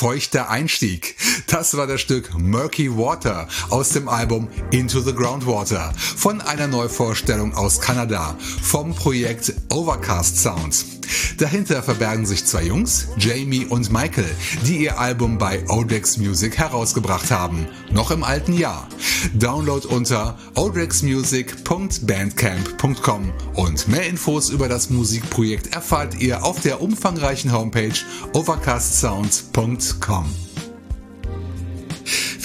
Feuchter Einstieg. Das war das Stück Murky Water aus dem Album Into the Groundwater von einer Neuvorstellung aus Kanada vom Projekt Overcast Sounds. Dahinter verbergen sich zwei Jungs, Jamie und Michael, die ihr Album bei Odex Music herausgebracht haben, noch im alten Jahr. Download unter odrexmusic.bandcamp.com und mehr Infos über das Musikprojekt erfahrt ihr auf der umfangreichen Homepage overcastsounds.com.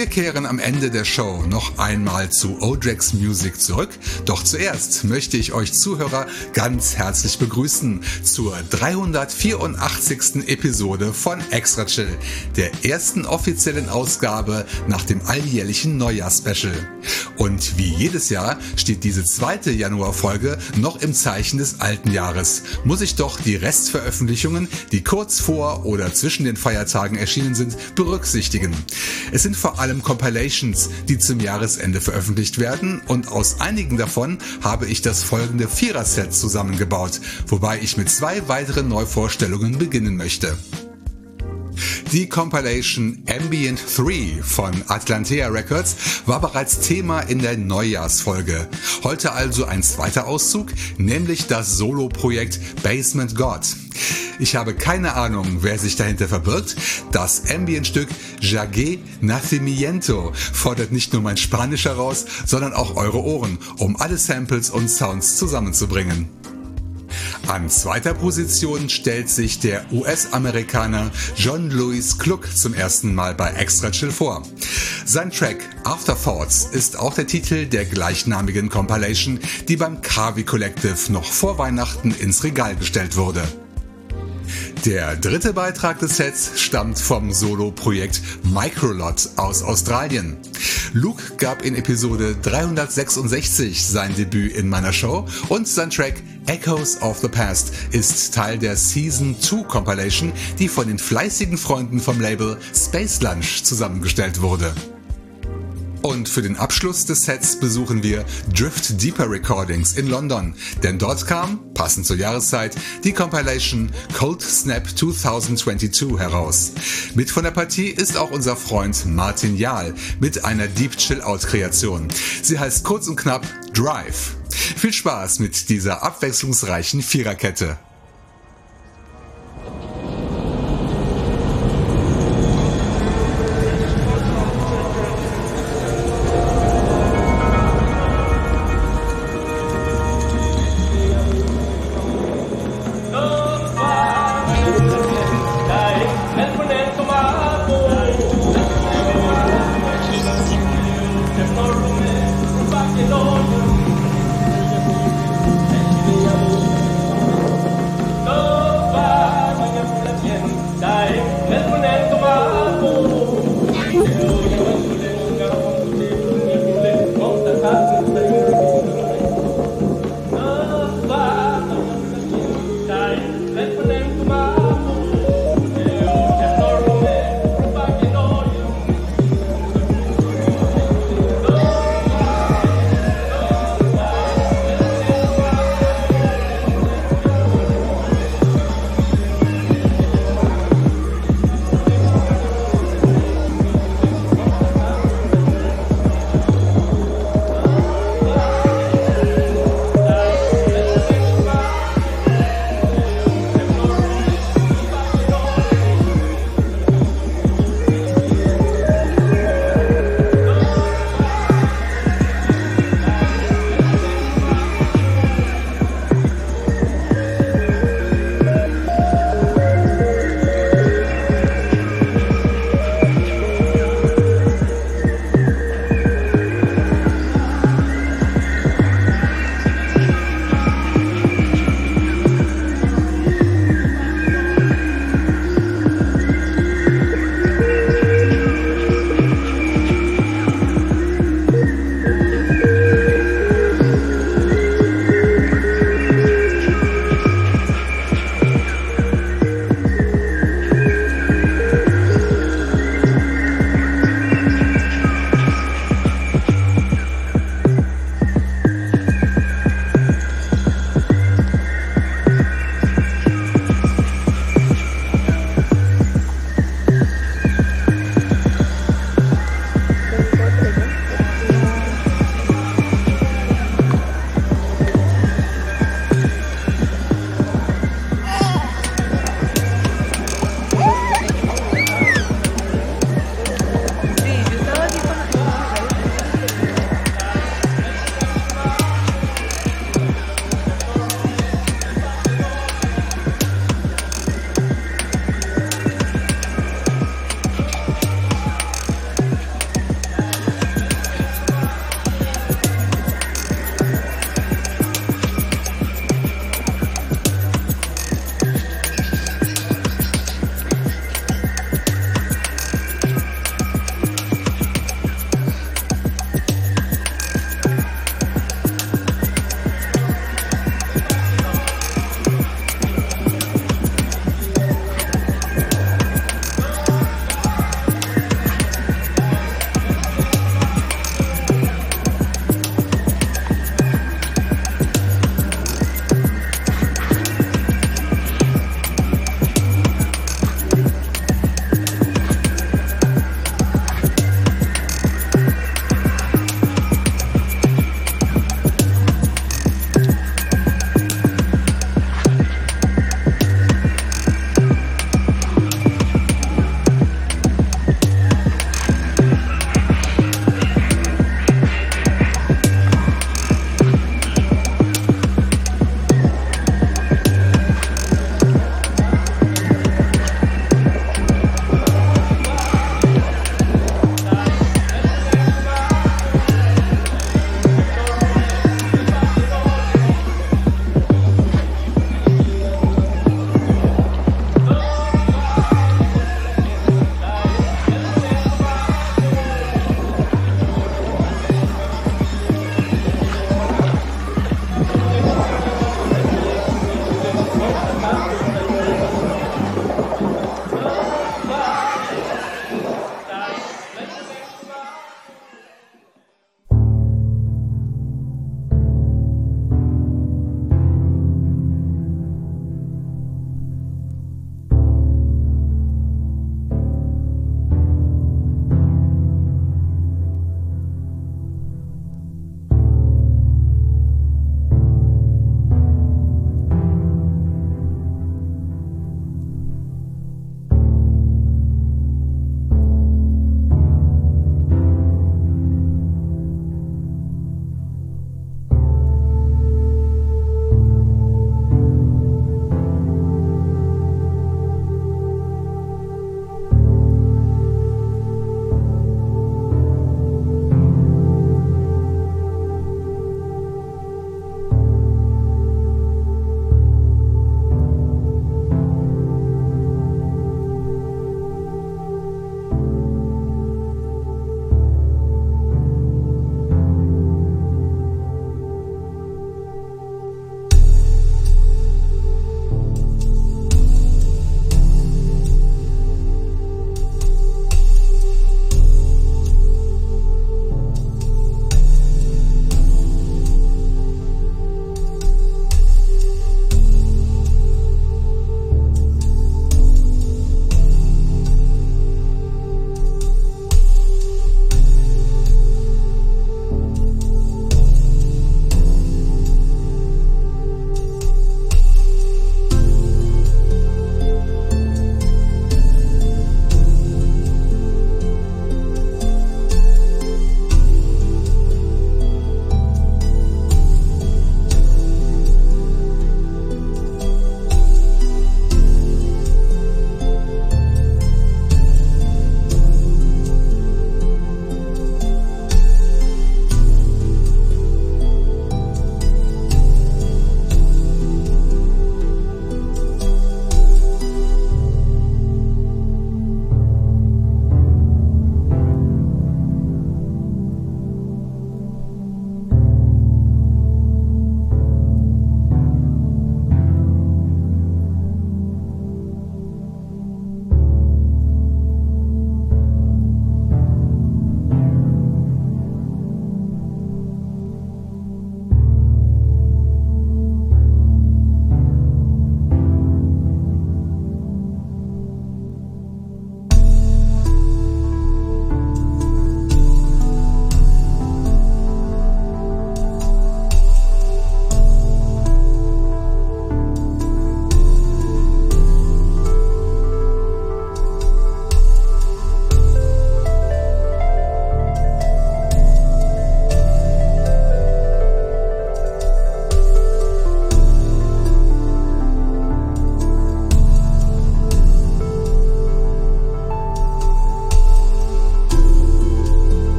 Wir kehren am Ende der Show noch einmal zu Odrex Music zurück. Doch zuerst möchte ich euch Zuhörer ganz herzlich begrüßen zur 384. Episode von Extra Chill, der ersten offiziellen Ausgabe nach dem alljährlichen Neujahr-Special. Und wie jedes Jahr steht diese zweite Januarfolge noch im Zeichen des alten Jahres. Muss ich doch die Restveröffentlichungen, die kurz vor oder zwischen den Feiertagen erschienen sind, berücksichtigen. Es sind vor allem Compilations, die zum Jahresende veröffentlicht werden und aus einigen davon habe ich das folgende Vierer-Set zusammengebaut, wobei ich mit zwei weiteren Neuvorstellungen beginnen möchte. Die Compilation Ambient 3 von Atlantea Records war bereits Thema in der Neujahrsfolge. Heute also ein zweiter Auszug, nämlich das Solo-Projekt Basement God. Ich habe keine Ahnung, wer sich dahinter verbirgt. Das Ambient-Stück Jagué Nacimiento fordert nicht nur mein Spanisch heraus, sondern auch eure Ohren, um alle Samples und Sounds zusammenzubringen. An zweiter Position stellt sich der US-Amerikaner John Louis Kluck zum ersten Mal bei Extra Chill vor. Sein Track Afterthoughts ist auch der Titel der gleichnamigen Compilation, die beim Kavi Collective noch vor Weihnachten ins Regal gestellt wurde. Der dritte Beitrag des Sets stammt vom Solo-Projekt Microlot aus Australien. Luke gab in Episode 366 sein Debüt in meiner Show und sein Track Echoes of the Past ist Teil der Season 2 Compilation, die von den fleißigen Freunden vom Label Space Lunch zusammengestellt wurde. Und für den Abschluss des Sets besuchen wir Drift Deeper Recordings in London, denn dort kam, passend zur Jahreszeit, die Compilation Cold Snap 2022 heraus. Mit von der Partie ist auch unser Freund Martin Jahl mit einer Deep Chill Out Kreation. Sie heißt kurz und knapp Drive. Viel Spaß mit dieser abwechslungsreichen Viererkette.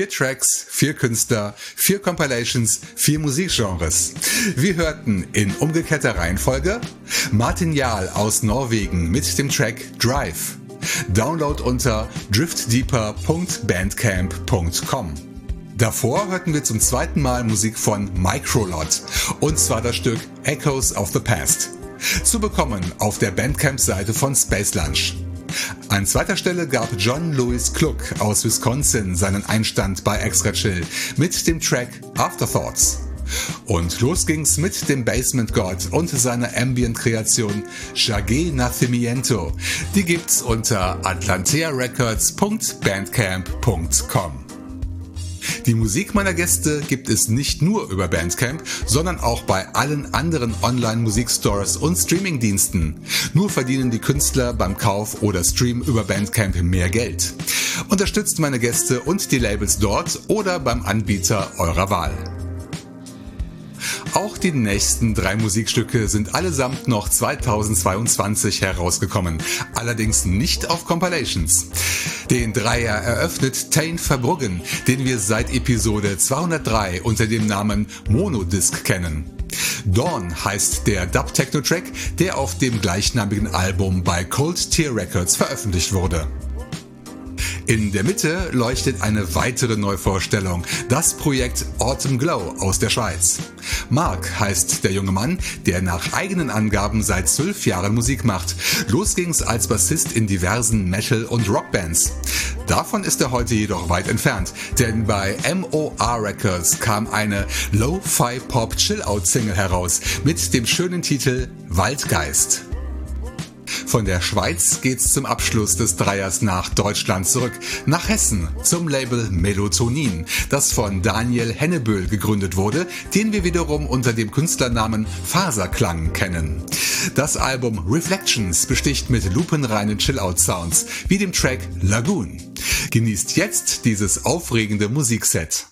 Vier Tracks, vier Künstler, vier Compilations, vier Musikgenres. Wir hörten in umgekehrter Reihenfolge Martin Jahl aus Norwegen mit dem Track Drive. Download unter driftdeeper.bandcamp.com. Davor hörten wir zum zweiten Mal Musik von Microlot und zwar das Stück Echoes of the Past. Zu bekommen auf der Bandcamp-Seite von Space Lunch. An zweiter Stelle gab John Lewis Kluck aus Wisconsin seinen Einstand bei Extra Chill mit dem Track Afterthoughts. Und los ging's mit dem Basement God und seiner Ambient-Kreation Jage Nacimiento. Die gibt's unter atlantearecords.bandcamp.com. Die Musik meiner Gäste gibt es nicht nur über Bandcamp, sondern auch bei allen anderen Online-Musikstores und Streamingdiensten. Nur verdienen die Künstler beim Kauf oder Stream über Bandcamp mehr Geld. Unterstützt meine Gäste und die Labels dort oder beim Anbieter eurer Wahl. Auch die nächsten drei Musikstücke sind allesamt noch 2022 herausgekommen, allerdings nicht auf Compilations. Den Dreier eröffnet Tane Verbruggen, den wir seit Episode 203 unter dem Namen Monodisc kennen. Dawn heißt der Dub-Techno-Track, der auf dem gleichnamigen Album bei Cold Tear Records veröffentlicht wurde. In der Mitte leuchtet eine weitere Neuvorstellung, das Projekt Autumn Glow aus der Schweiz. Mark heißt der junge Mann, der nach eigenen Angaben seit zwölf Jahren Musik macht. Los ging's als Bassist in diversen Metal- und Rockbands. Davon ist er heute jedoch weit entfernt, denn bei MOR Records kam eine Lo-Fi Pop Chill-Out Single heraus mit dem schönen Titel Waldgeist. Von der Schweiz geht's zum Abschluss des Dreiers nach Deutschland zurück, nach Hessen zum Label Melotonin, das von Daniel Henneböhl gegründet wurde, den wir wiederum unter dem Künstlernamen Faserklang kennen. Das Album Reflections besticht mit lupenreinen Chill-Out-Sounds, wie dem Track Lagoon. Genießt jetzt dieses aufregende Musikset.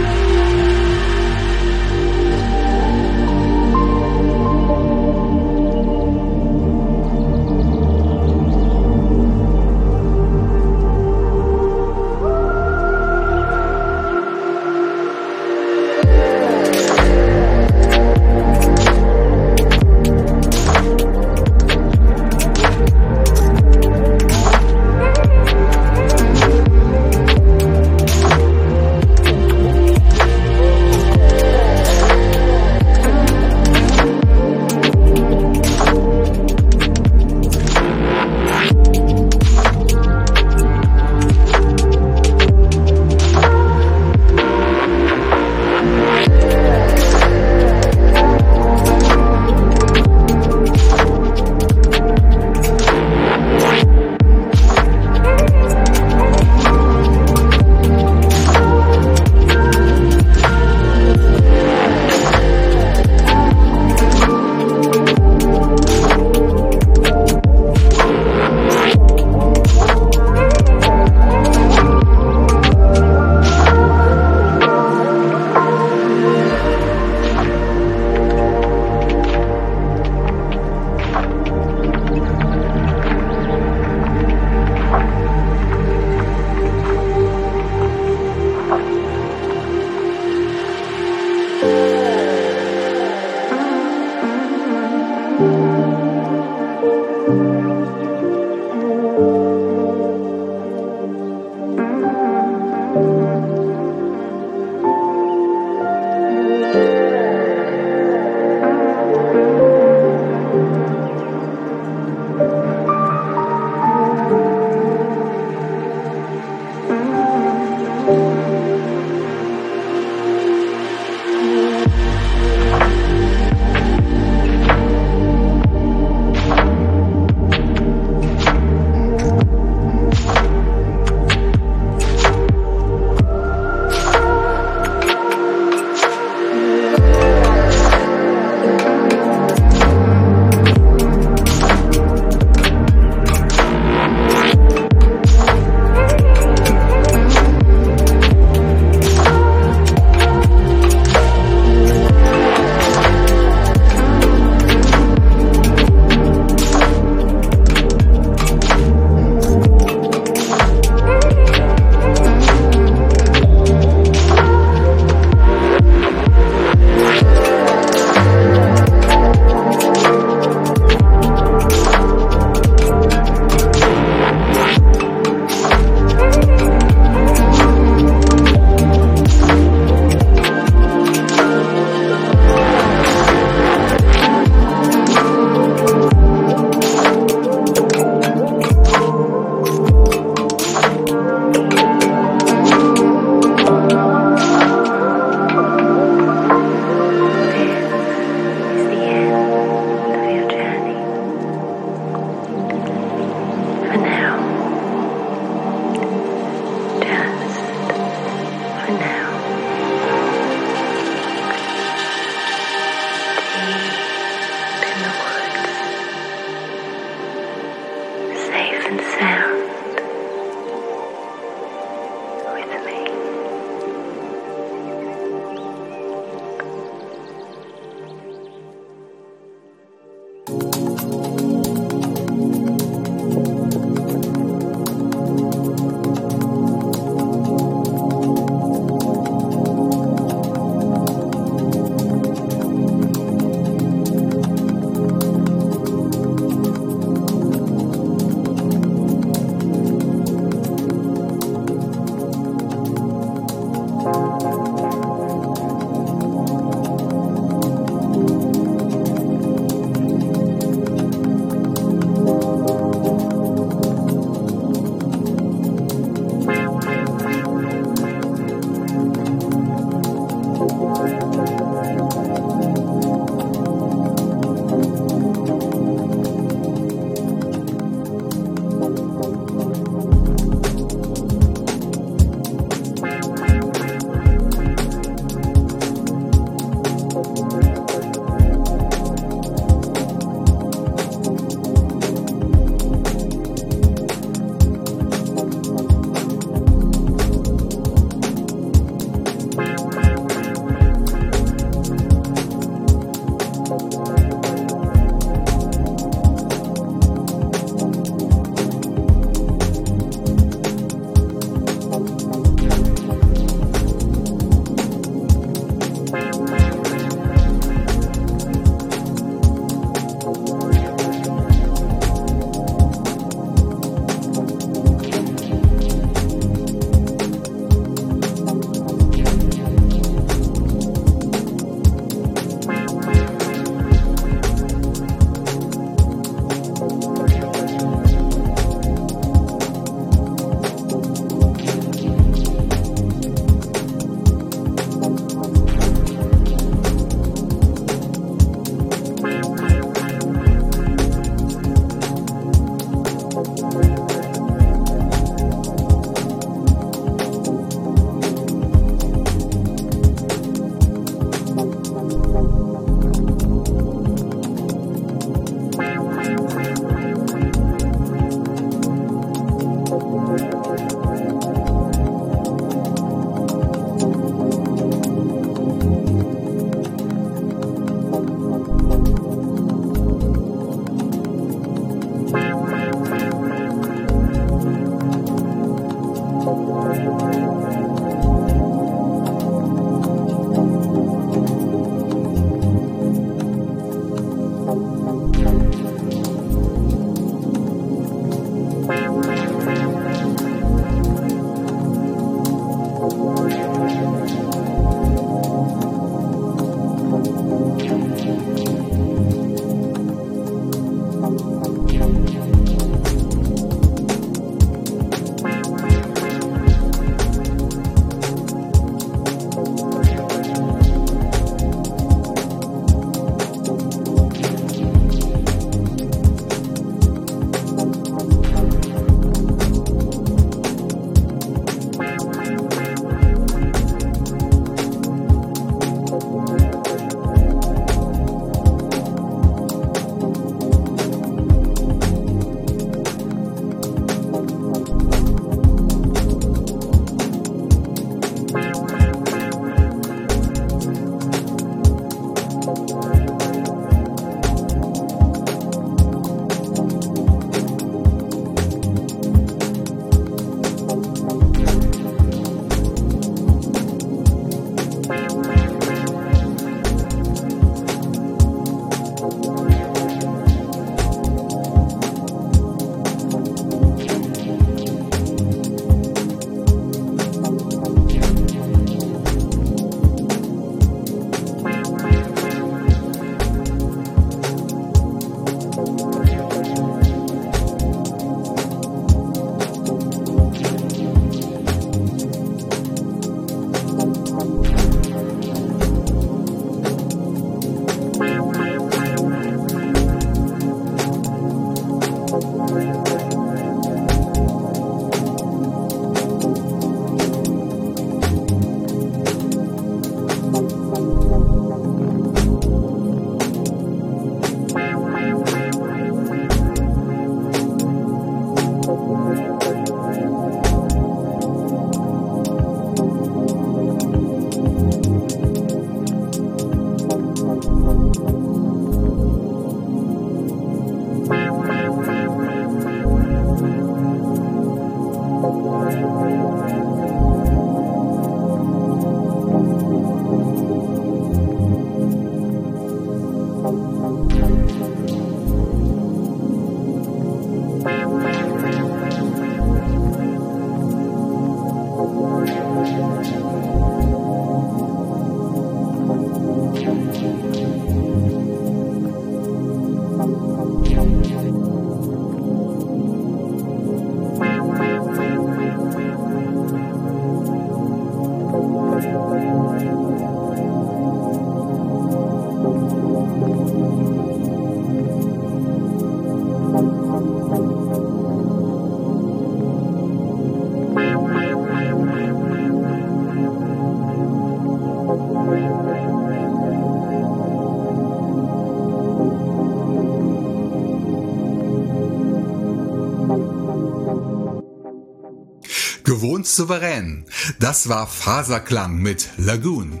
Gewohnt souverän. Das war Faserklang mit Lagoon.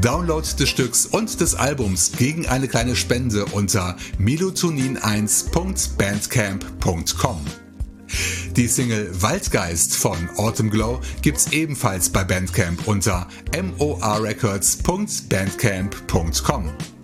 Download des Stücks und des Albums gegen eine kleine Spende unter melotonin1.bandcamp.com. Die Single Waldgeist von Autumn Glow gibt's ebenfalls bei Bandcamp unter morrecords.bandcamp.com.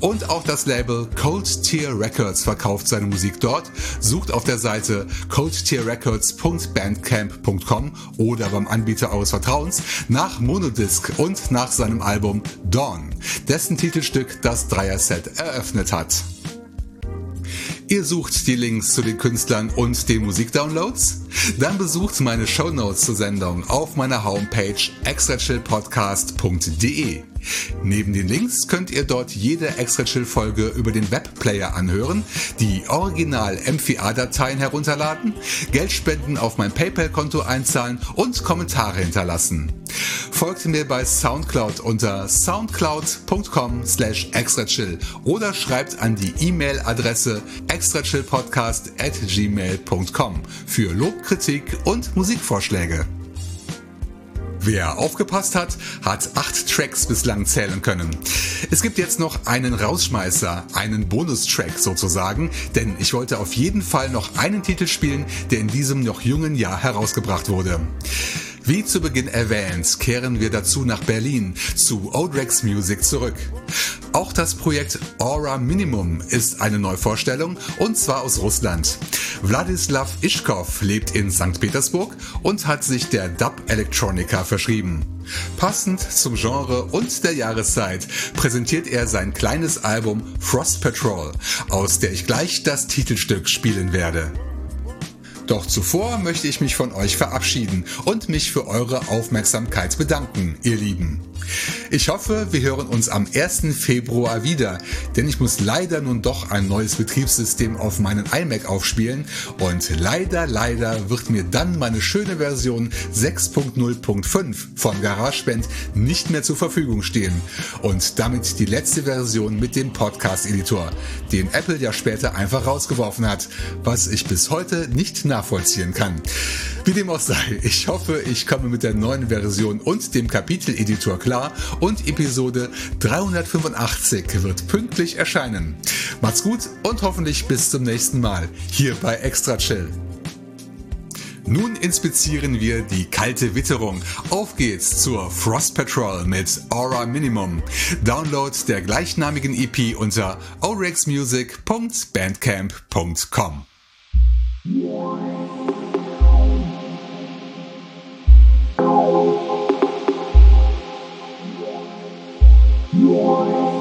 Und auch das Label Cold Tier Records verkauft seine Musik dort. Sucht auf der Seite coldtierrecords.bandcamp.com oder beim Anbieter eures Vertrauens nach Monodisc und nach seinem Album Dawn, dessen Titelstück das Dreier-Set eröffnet hat. Ihr sucht die Links zu den Künstlern und den Musikdownloads? Dann besucht meine Shownotes zur Sendung auf meiner Homepage extrachillpodcast.de. Neben den Links könnt ihr dort jede Extra Chill Folge über den Webplayer anhören, die Original MVA-Dateien herunterladen, Geld spenden auf mein PayPal-Konto einzahlen und Kommentare hinterlassen. Folgt mir bei Soundcloud unter soundcloud.com slash extrachill oder schreibt an die E-Mail-Adresse extrachillpodcast at gmail.com für Lob, Kritik und Musikvorschläge. Wer aufgepasst hat, hat acht Tracks bislang zählen können. Es gibt jetzt noch einen Rausschmeißer, einen Bonustrack sozusagen, denn ich wollte auf jeden Fall noch einen Titel spielen, der in diesem noch jungen Jahr herausgebracht wurde. Wie zu Beginn erwähnt, kehren wir dazu nach Berlin zu Odrex Music zurück. Auch das Projekt Aura Minimum ist eine Neuvorstellung und zwar aus Russland. Wladislav Ischkov lebt in St. Petersburg und hat sich der Dub Electronica verschrieben. Passend zum Genre und der Jahreszeit präsentiert er sein kleines Album Frost Patrol, aus der ich gleich das Titelstück spielen werde. Doch zuvor möchte ich mich von euch verabschieden und mich für eure Aufmerksamkeit bedanken, ihr Lieben. Ich hoffe, wir hören uns am 1. Februar wieder, denn ich muss leider nun doch ein neues Betriebssystem auf meinen iMac aufspielen und leider, leider wird mir dann meine schöne Version 6.0.5 von GarageBand nicht mehr zur Verfügung stehen und damit die letzte Version mit dem Podcast-Editor, den Apple ja später einfach rausgeworfen hat, was ich bis heute nicht nachvollziehen kann. Wie dem auch sei, ich hoffe, ich komme mit der neuen Version und dem Kapiteleditor klar und Episode 385 wird pünktlich erscheinen. Macht's gut und hoffentlich bis zum nächsten Mal hier bei Extra Chill. Nun inspizieren wir die kalte Witterung. Auf geht's zur Frost Patrol mit Aura Minimum. Download der gleichnamigen EP unter orexmusic.bandcamp.com. Why?